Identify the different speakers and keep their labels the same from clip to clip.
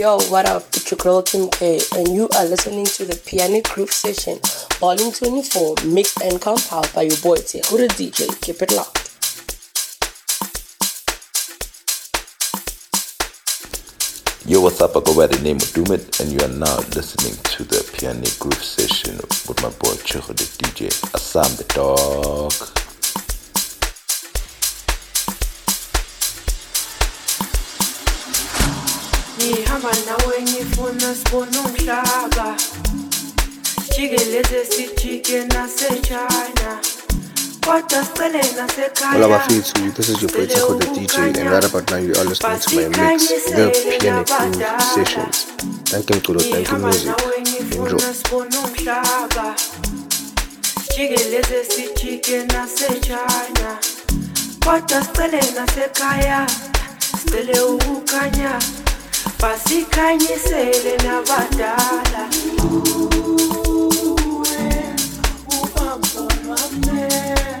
Speaker 1: Yo, what up? It's your girl Kim K, and you are listening to the Pianic Groove Session, Volume 24, mixed and compiled by your boy Tehuda DJ. Keep it locked.
Speaker 2: Yo, what's up? I go by the name of Doomit, and you are now listening to the Pianic Groove Session with my boy the DJ. Assam the dog.
Speaker 3: Ngihamba nawe ngifuna sibone umhlaba jikeleze sijike nasechina kodwa sicele
Speaker 4: Hola Bafitsu, this is your boy Tico the DJ and right about now you are listening to my mix, The Pianic Groove Sessions. Thank you Mculo, thank you music. Enjoy.
Speaker 3: sibone umhlaba jikeleze sijike nasechina kodwa sicele nasekhaya sicele ukukhanya basikhanyisele nabadala.
Speaker 5: Uwe, ubambo lwamela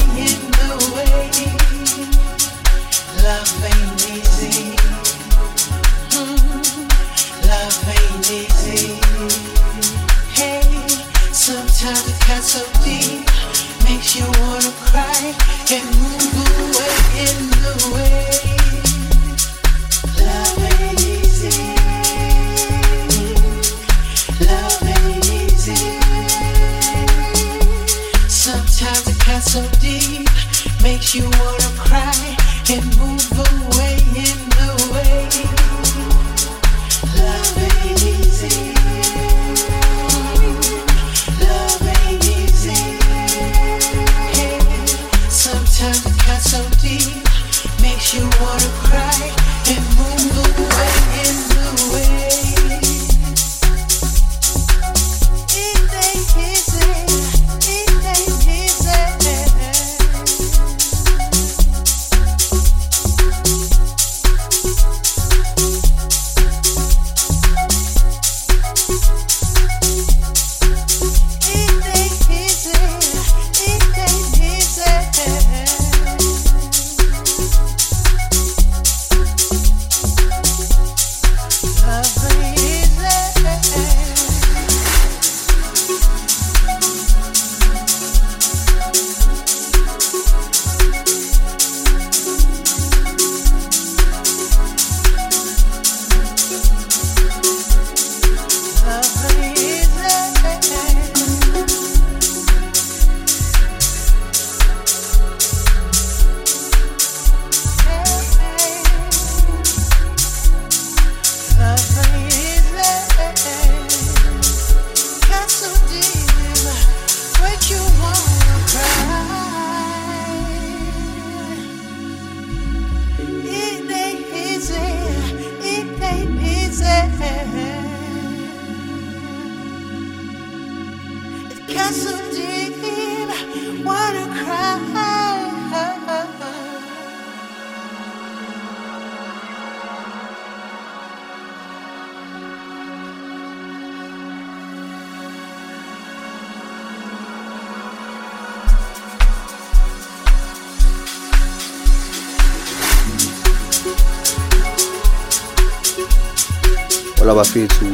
Speaker 5: so deep, makes you wanna cry and move away.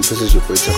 Speaker 4: Bafethu, this is your boy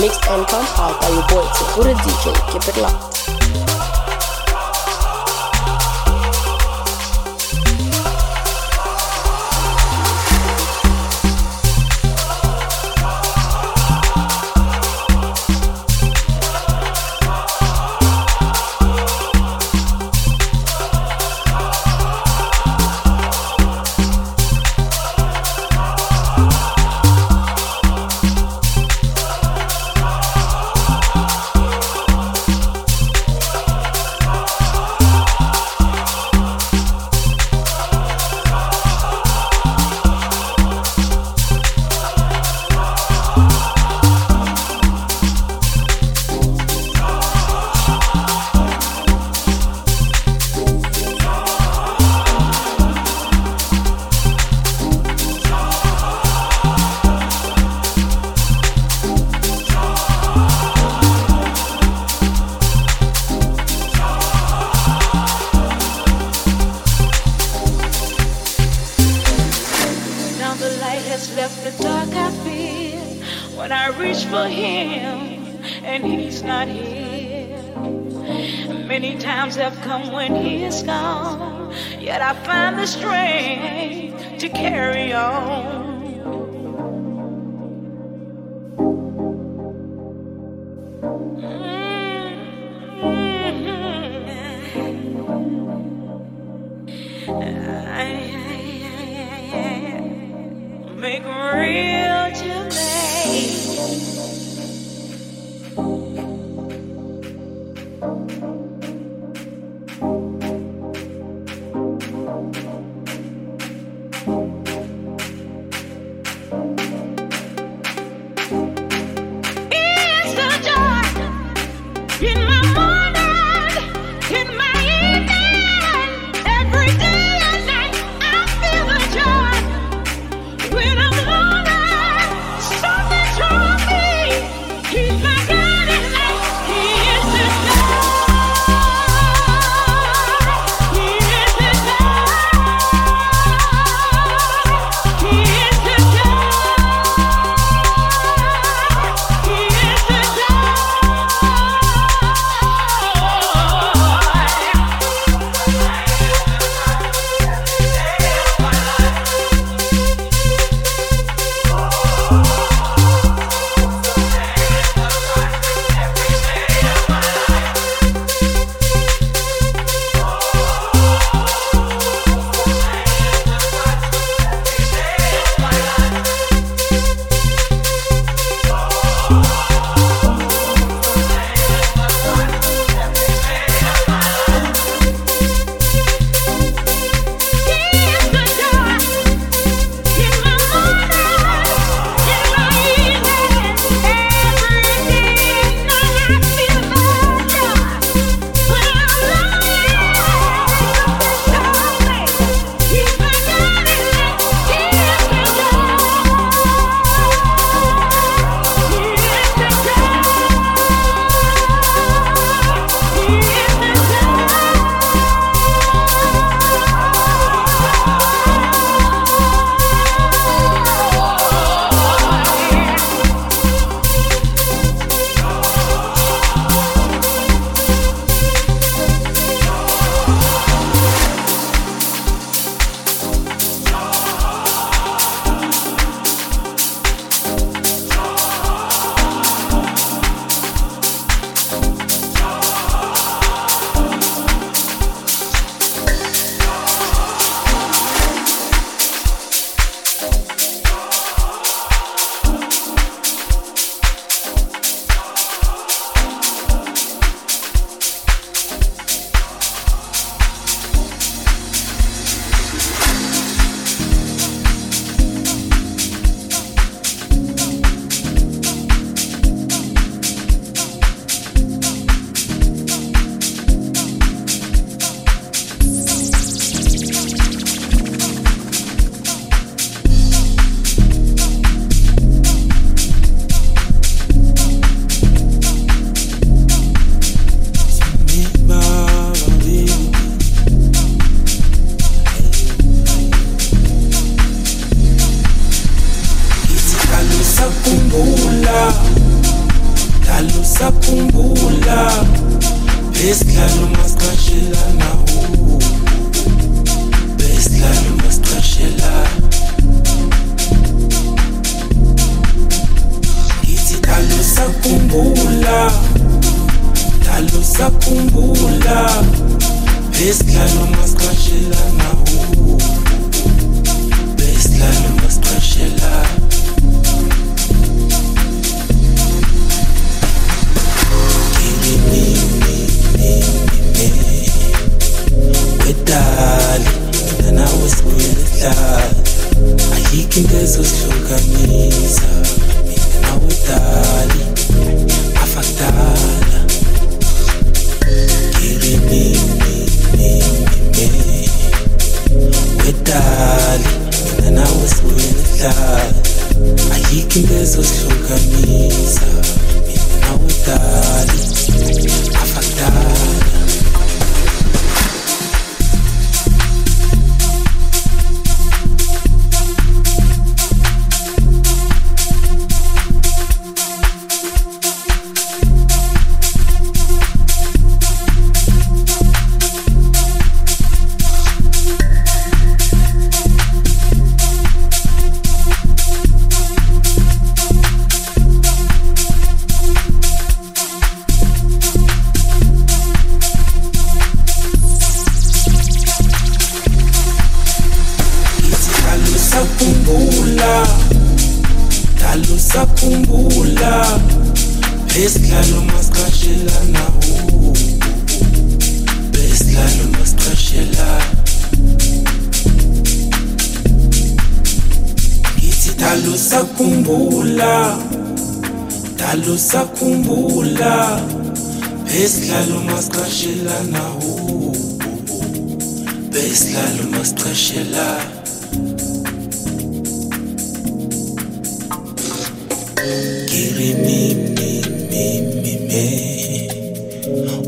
Speaker 6: mixed and compiled by your boy, Segura DJ. Keep it locked.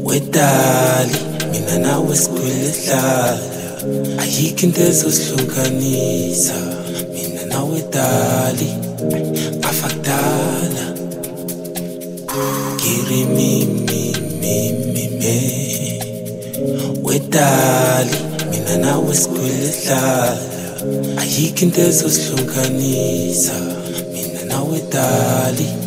Speaker 7: wedali mina nawe sikhwile dlala ayikho into ezosihlukanisa mina nawe dali. Afa kudala ngiri mimimimime wedali mina nawe sikhwile dlala ayikho into ezosihlukanisa mina nawe dali.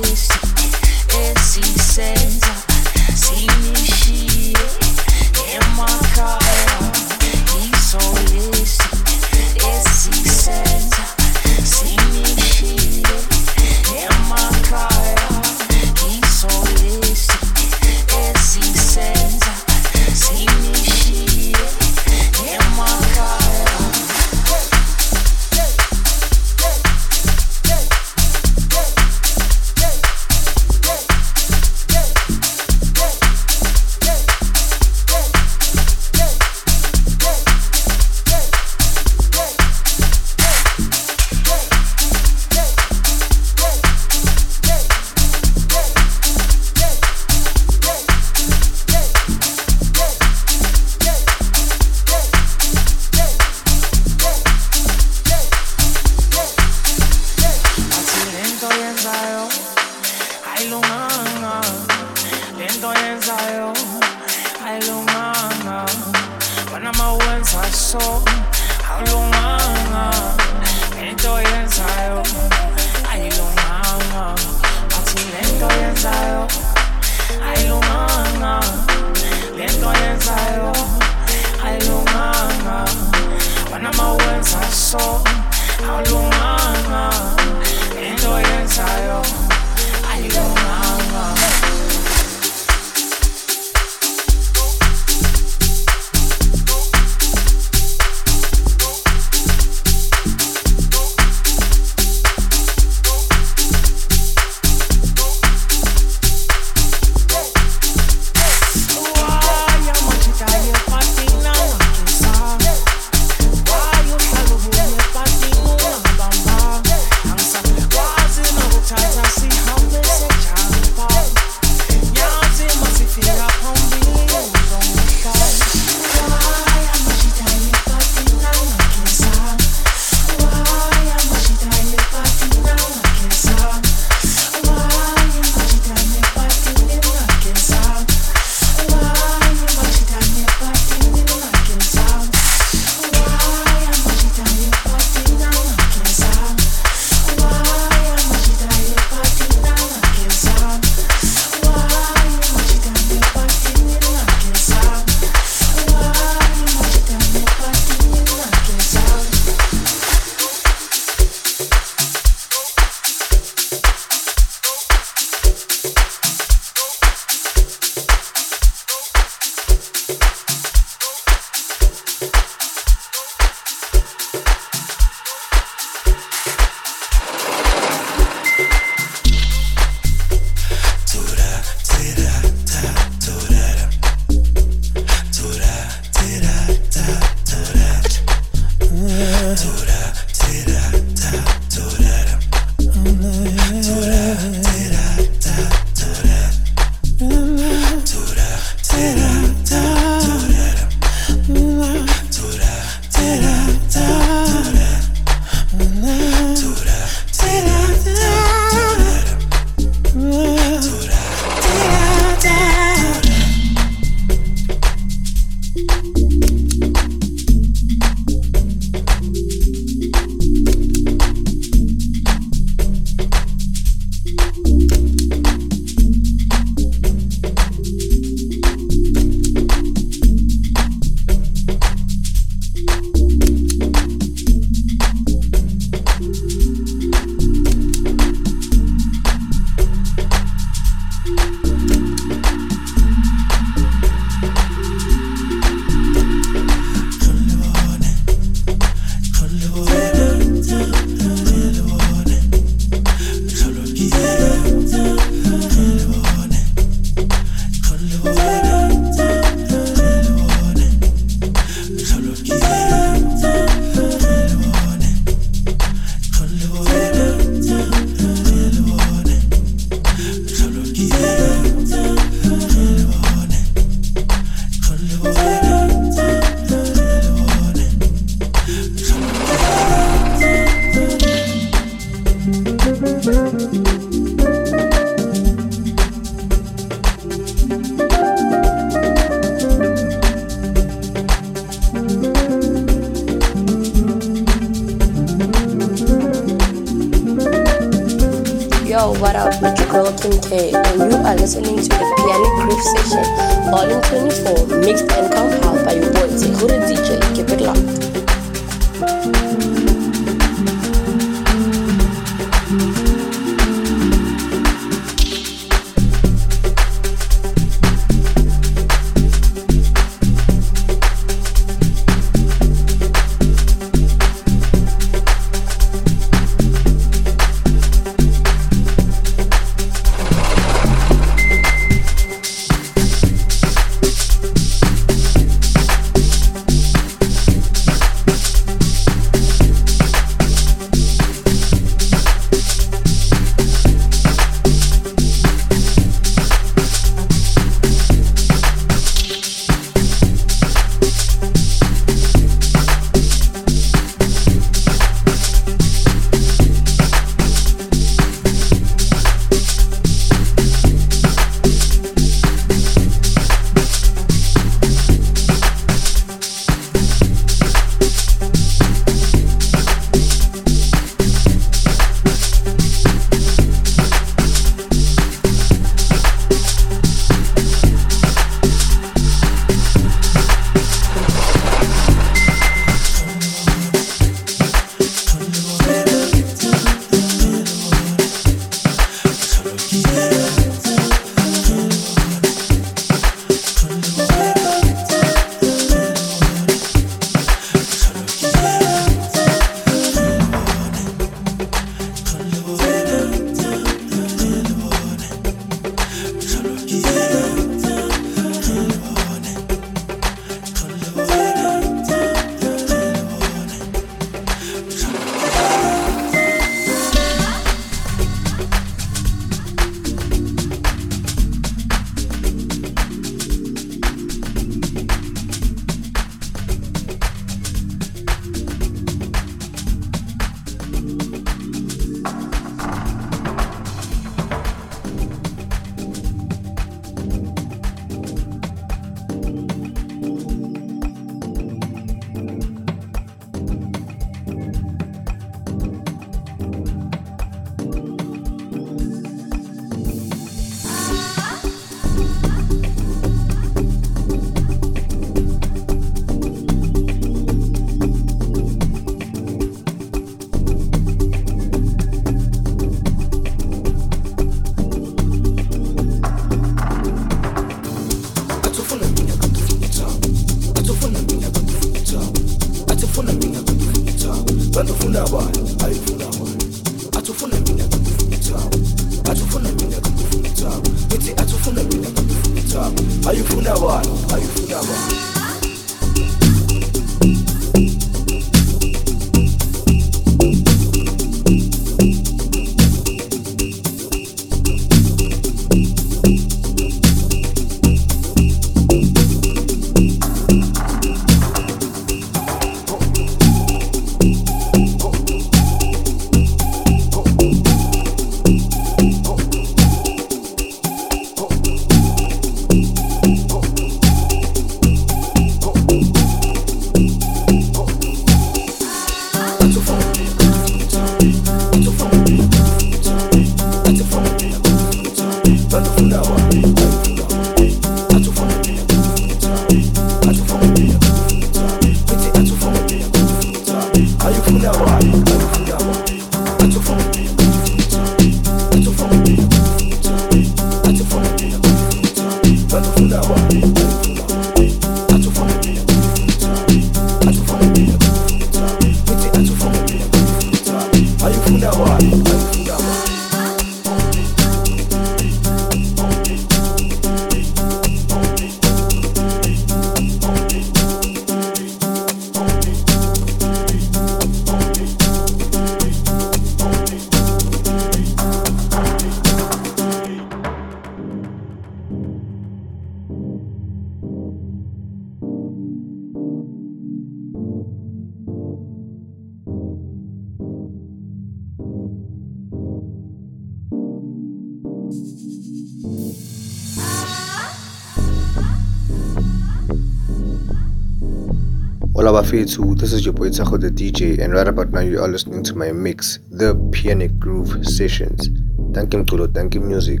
Speaker 8: Hola Bafetu, this is your boy Tacho the DJ, and right about now you are listening to my mix, The Pianic Groove Sessions.
Speaker 2: Thank you Mculo, thank you music.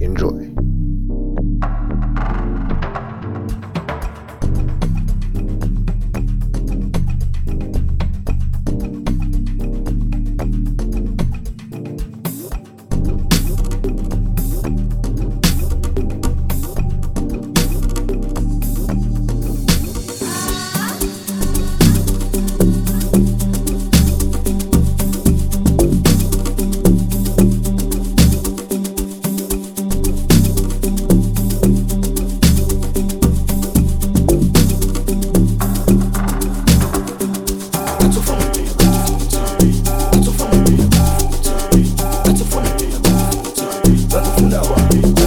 Speaker 2: Enjoy. Não, amigo.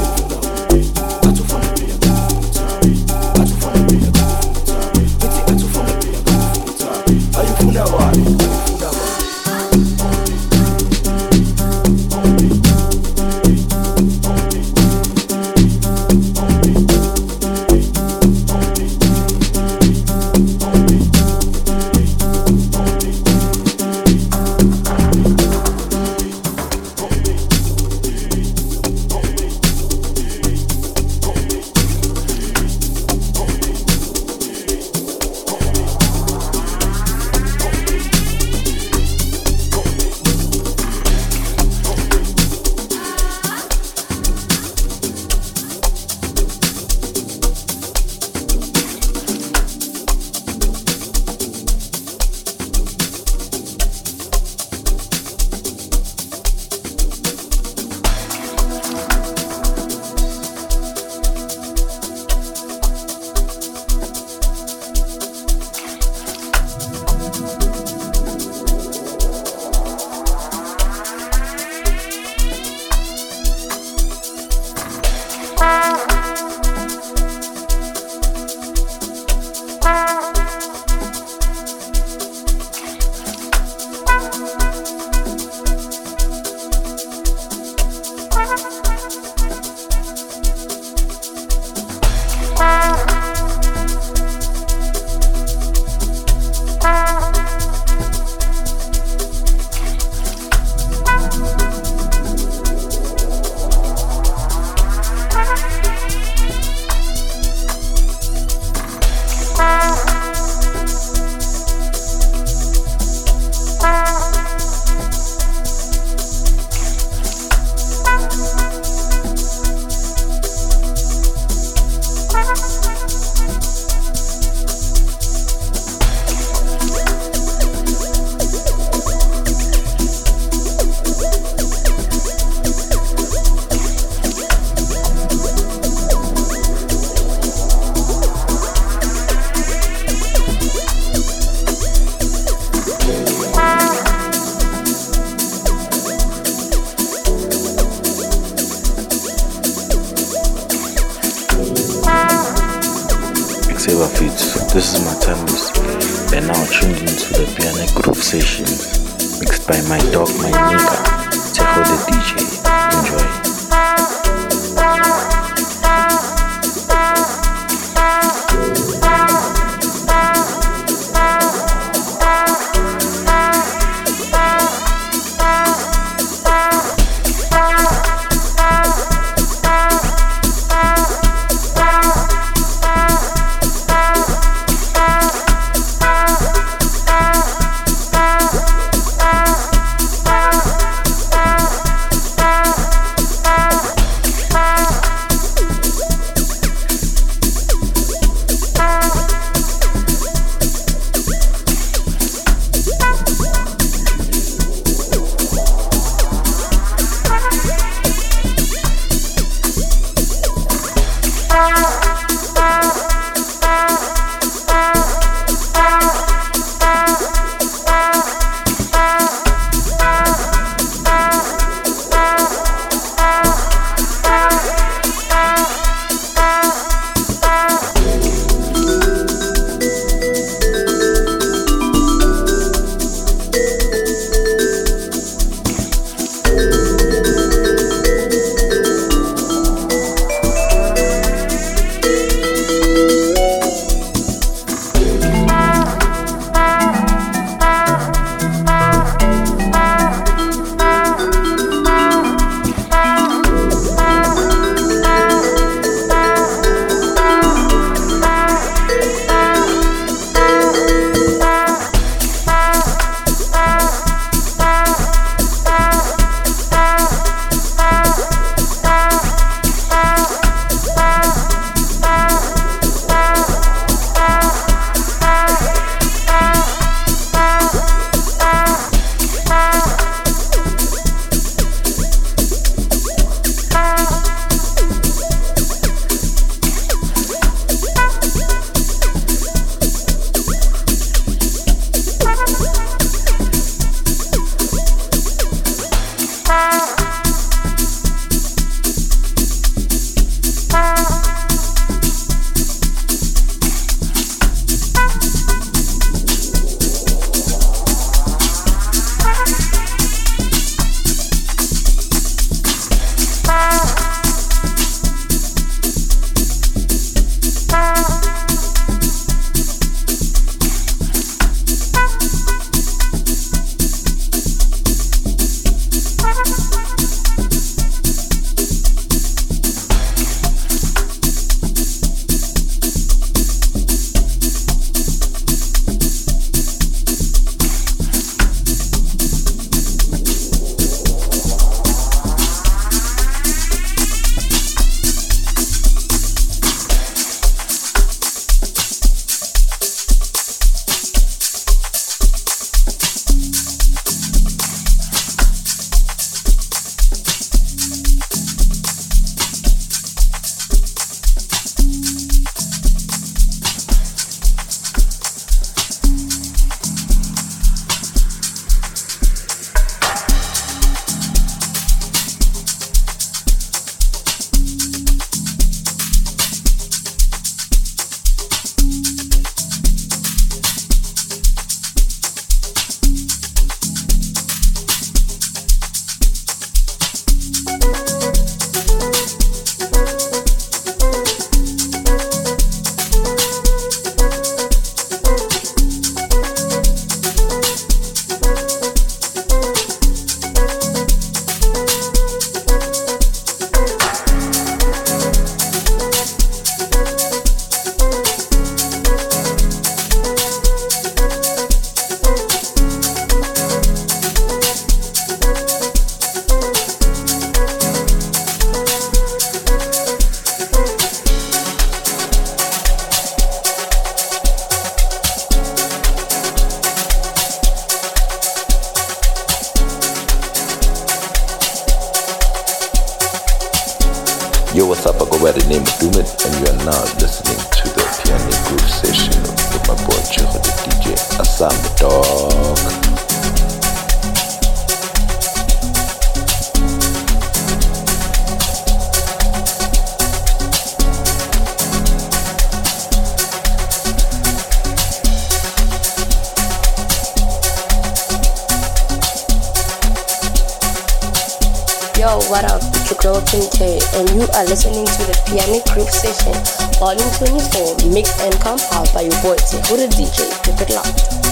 Speaker 2: Now listening to the Pianic Groove session with my boy Chico the DJ Assam the Dog.
Speaker 1: Yo, what up? It's your girl Kim K, and you are listening to the Pianic Groove Session, Volume 24, mixed and compiled by your boy Tehu the DJ. Keep it locked.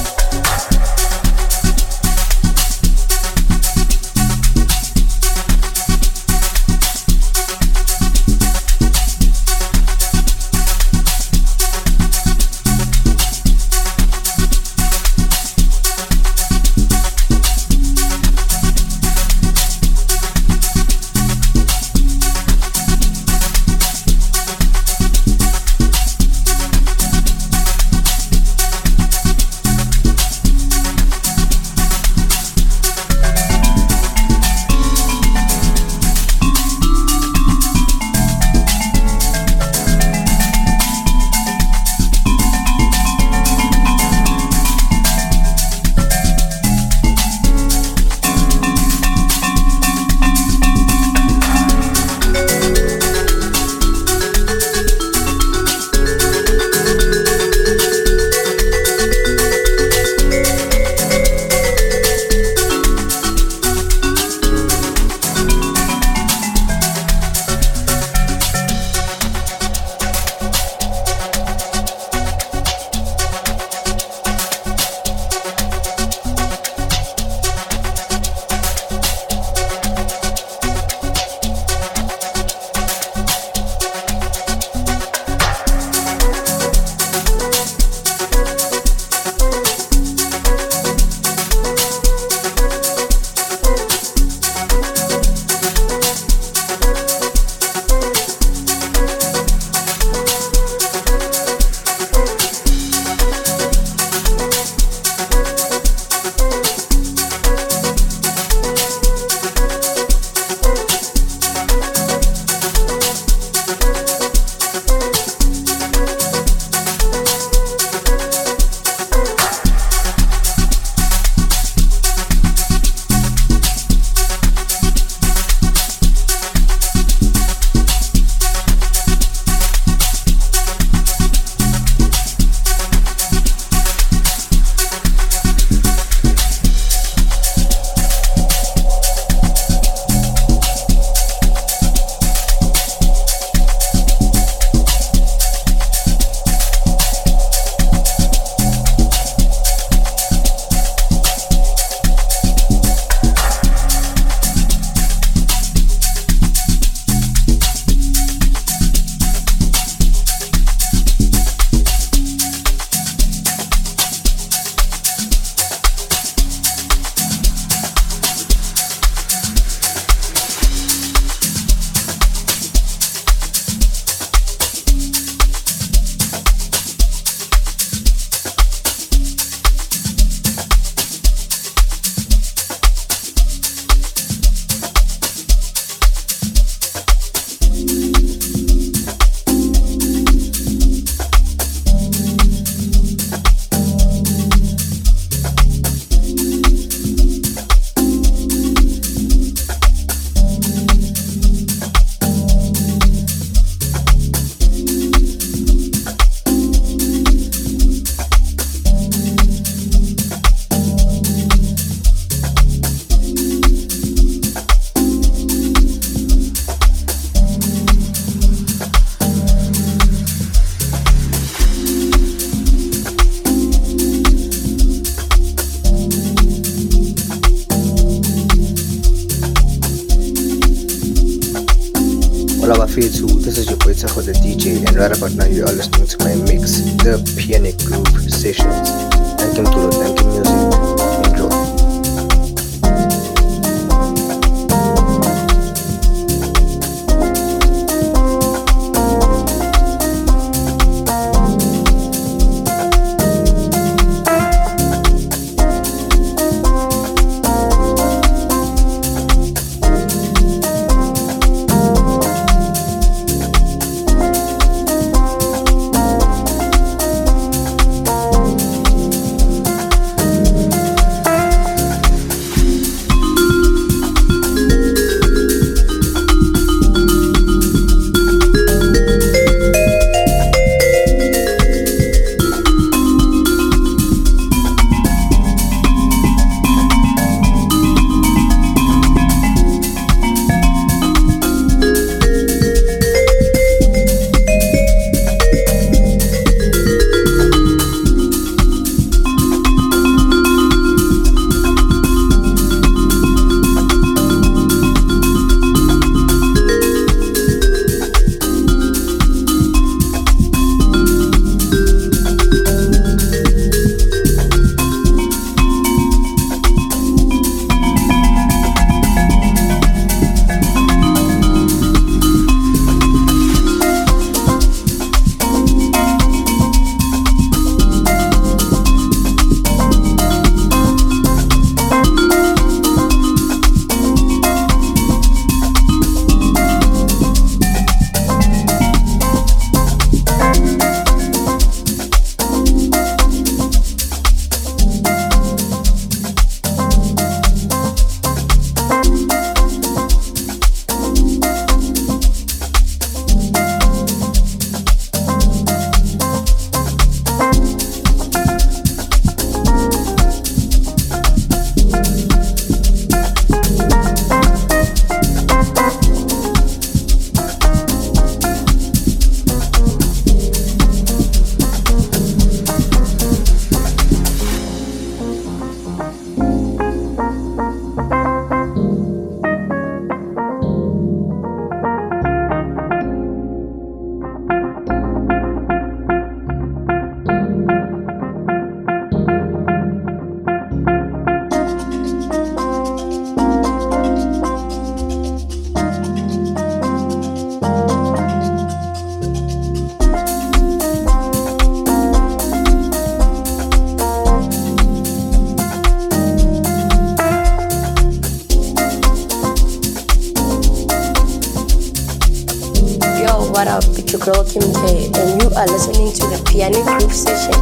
Speaker 1: Girl Kim K, and you are listening to the Pianic Groove Session,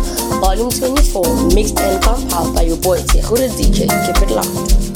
Speaker 1: Volume 24, mixed and compiled by your boy Tehu the DJ. Keep it locked.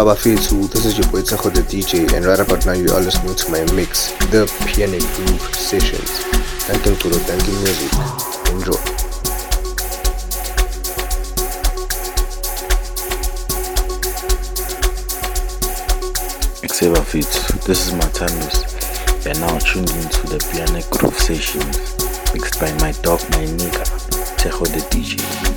Speaker 2: Lava
Speaker 8: Fetsu, this is your boy Tsaho the DJ and right about now you are listening to my mix, The Pianic Groove Sessions. Thank you to the thank you music. Enjoy.
Speaker 9: Saber Fit, this is Matanus. and now tuned into the Pianic Groove Sessions, mixed by my dog, my nigga, Tejo the DJ.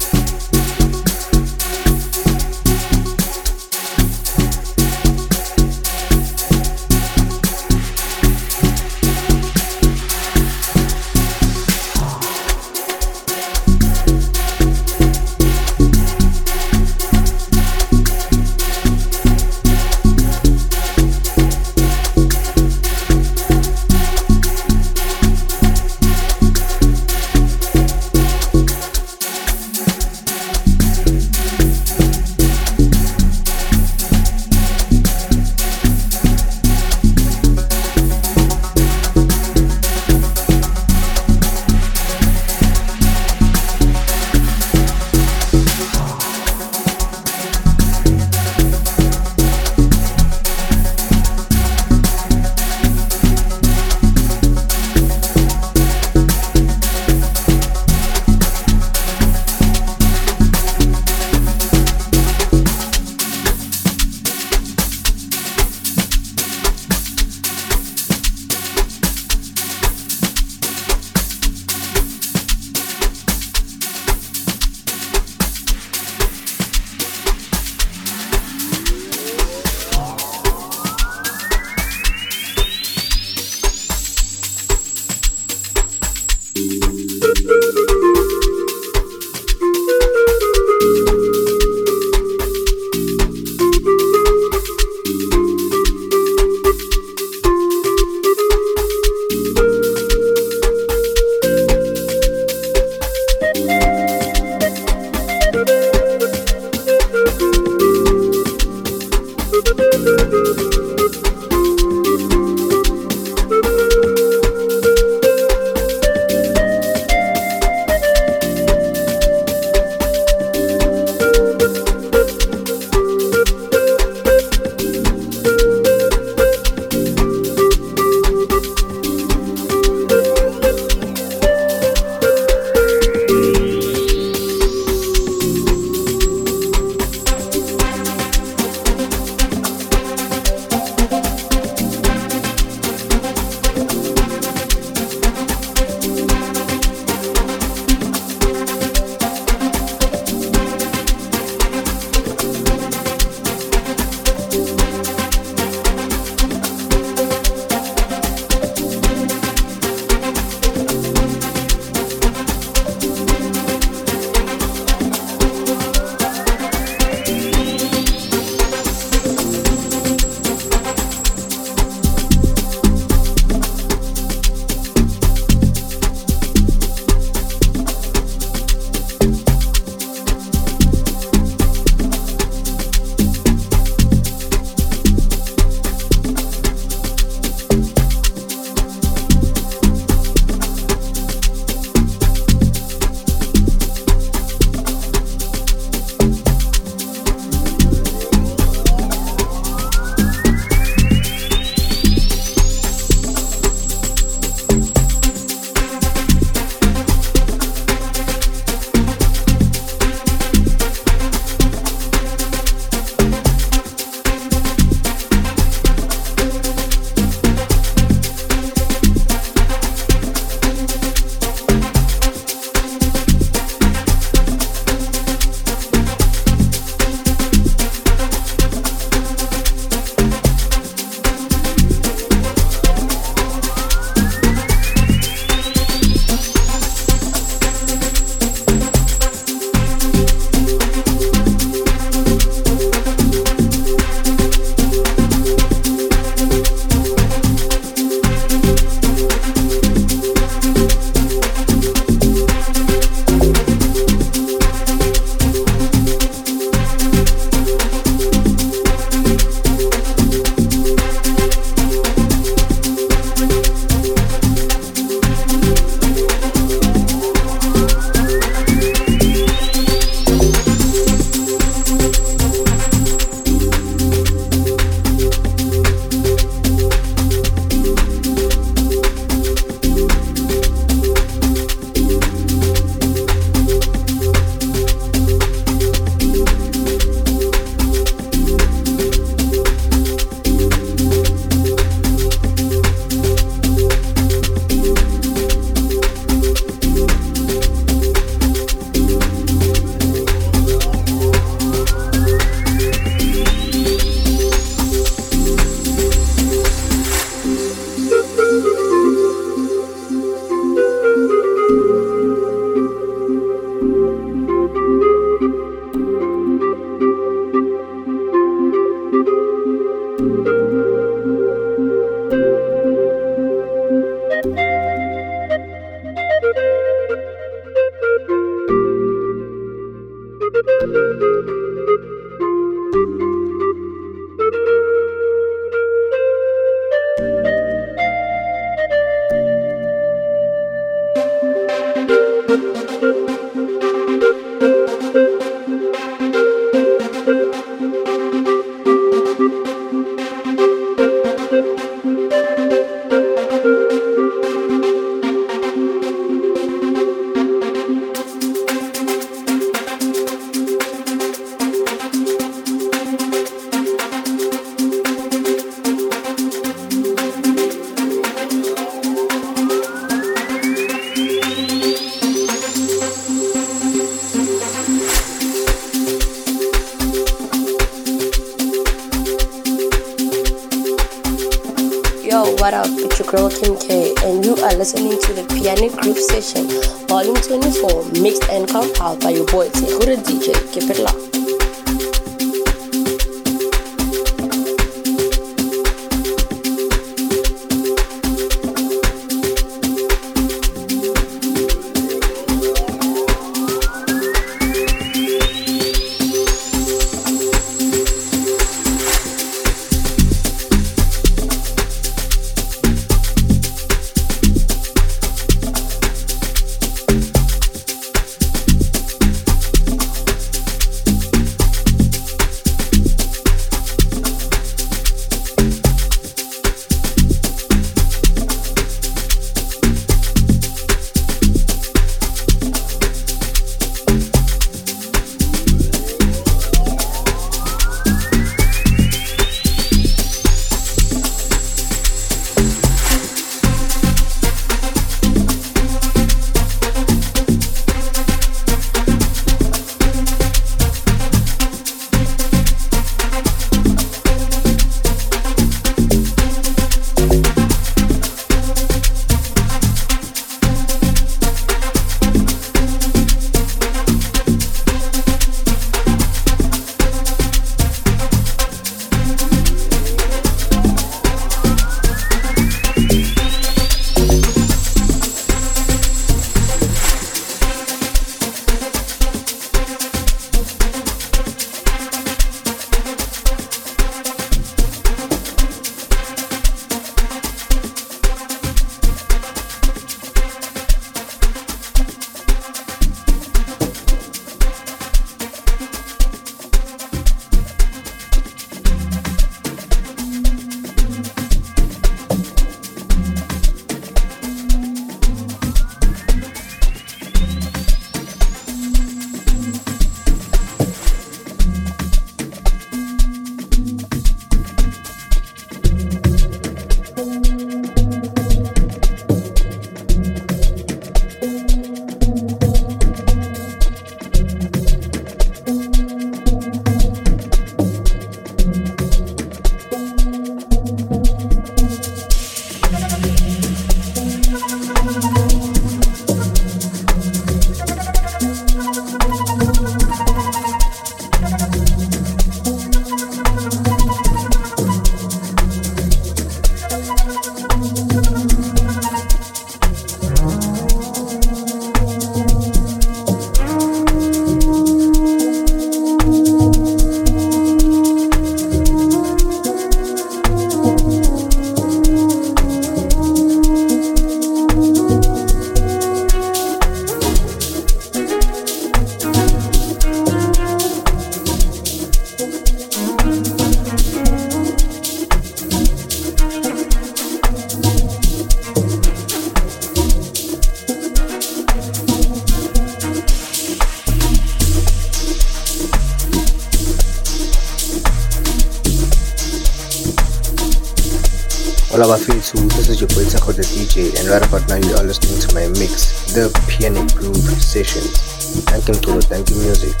Speaker 8: Hola Bafitsu, this is your boy Taco the DJ and right about now you are listening to my mix, The Pianic Groove Sessions. Thank you Mtolo, thank you music.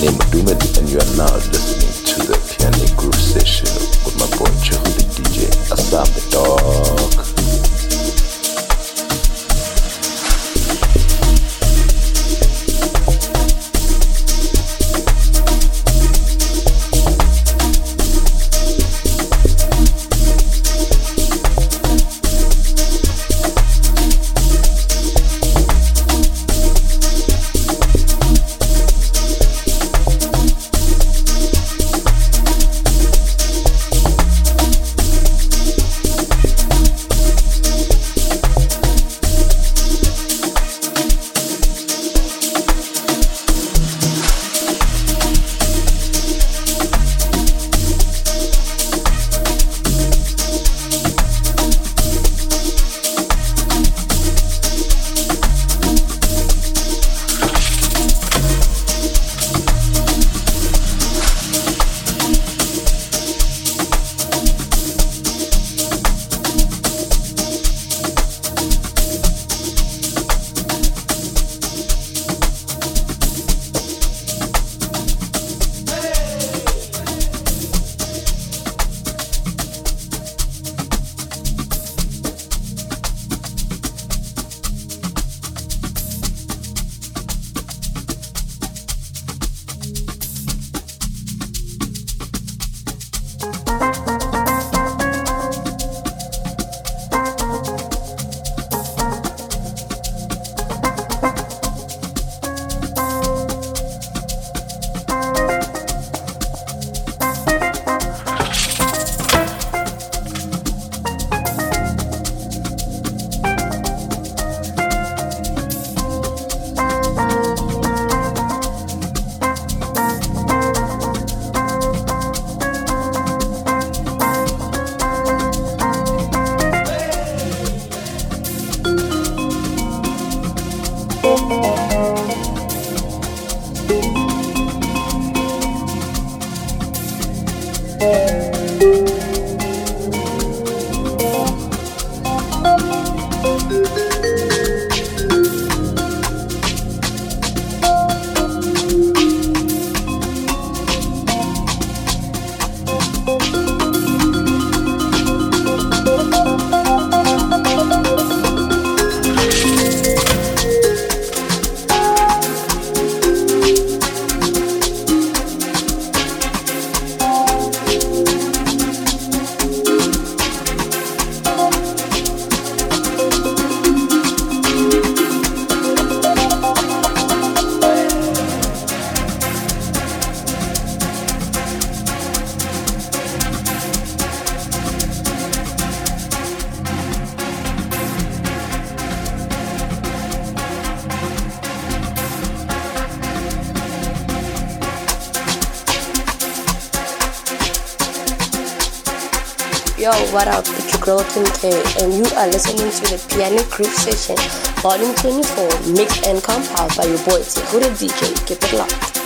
Speaker 8: name Madumedi and you
Speaker 2: are now listening to the Pianic Groove Session with my boy Chahudi DJ
Speaker 1: Asabe. And you are listening to the Pianic Groove Session, Volume 24, mixed and compiled by your boy Tehuda DJ. Keep it locked.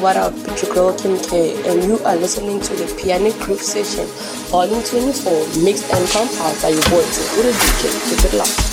Speaker 1: What up? It's your girl Kim K, and you are listening to the Pianic Groove Session, Volume 24, mixed and compiled by your boy, Tekuda DJ. Keep it locked.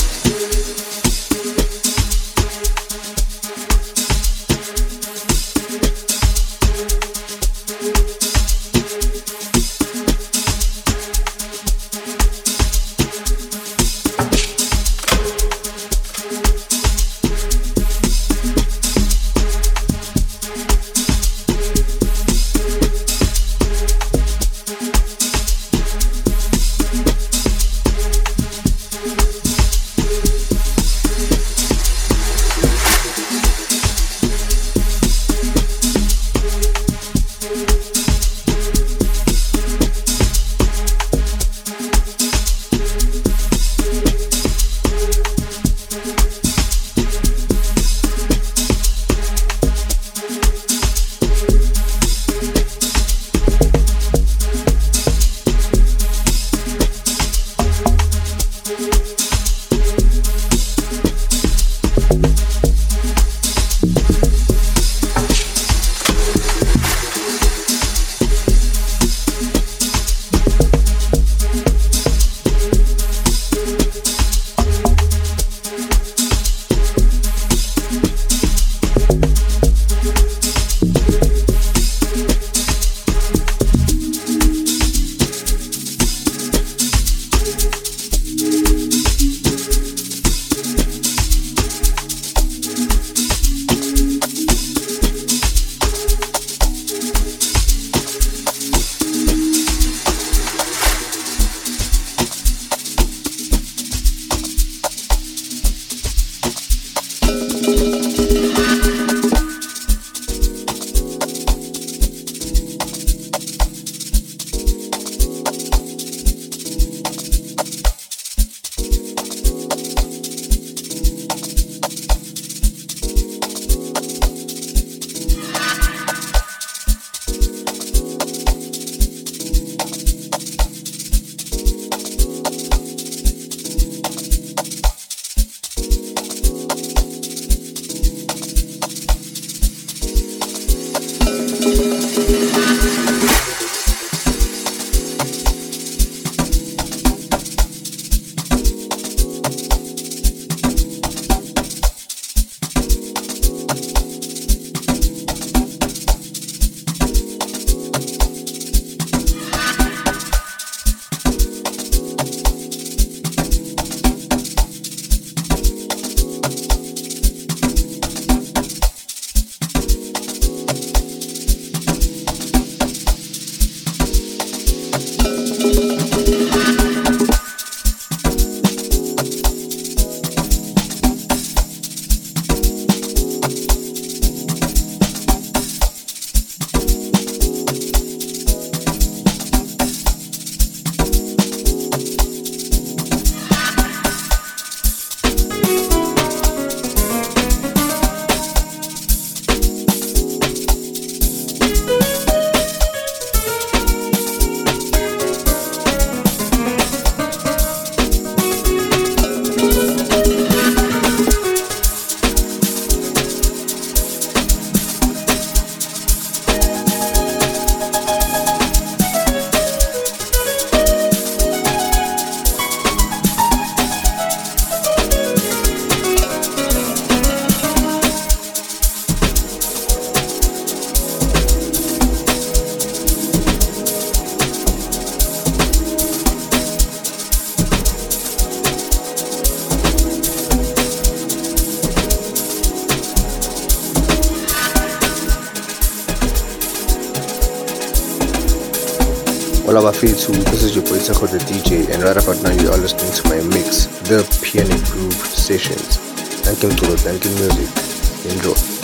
Speaker 8: Bafitsu, this is your boy Techo the DJ, and right about now you are listening to my mix, The Pianic Groove Sessions. Thank you, to the thank you, music. Enjoy.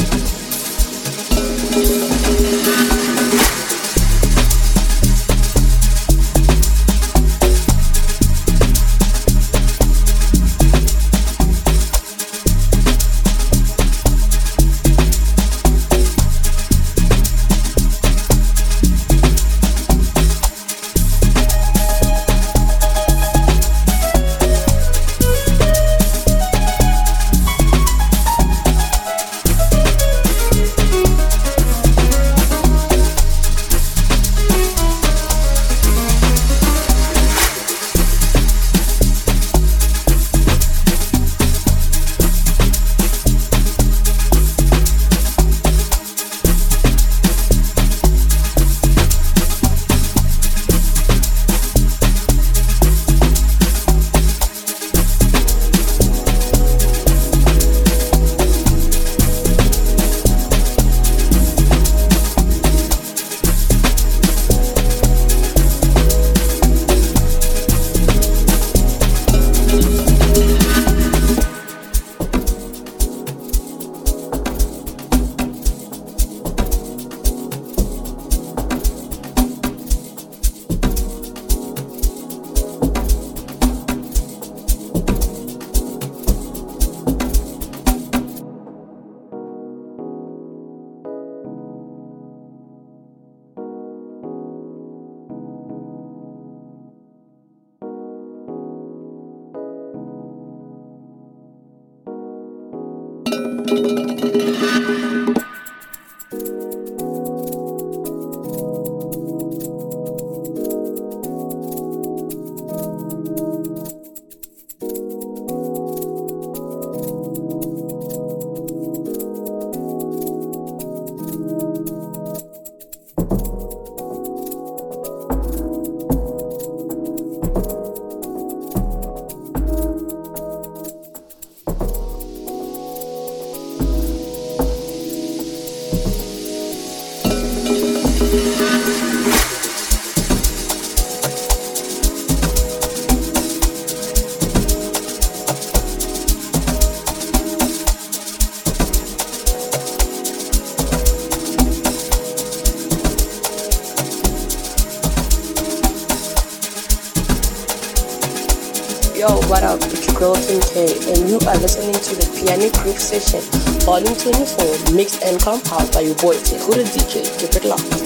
Speaker 1: Groove Session, Volume 24, mixed and compiled by your boy the DJ. Keep it locked.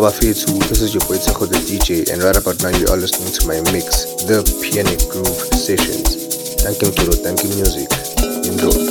Speaker 1: Bafitsu, this is your boy Techo the DJ, and right about now you are listening to my mix, The Pianic Groove Sessions. Thank you, Mturo, thank you, music. Enjoy.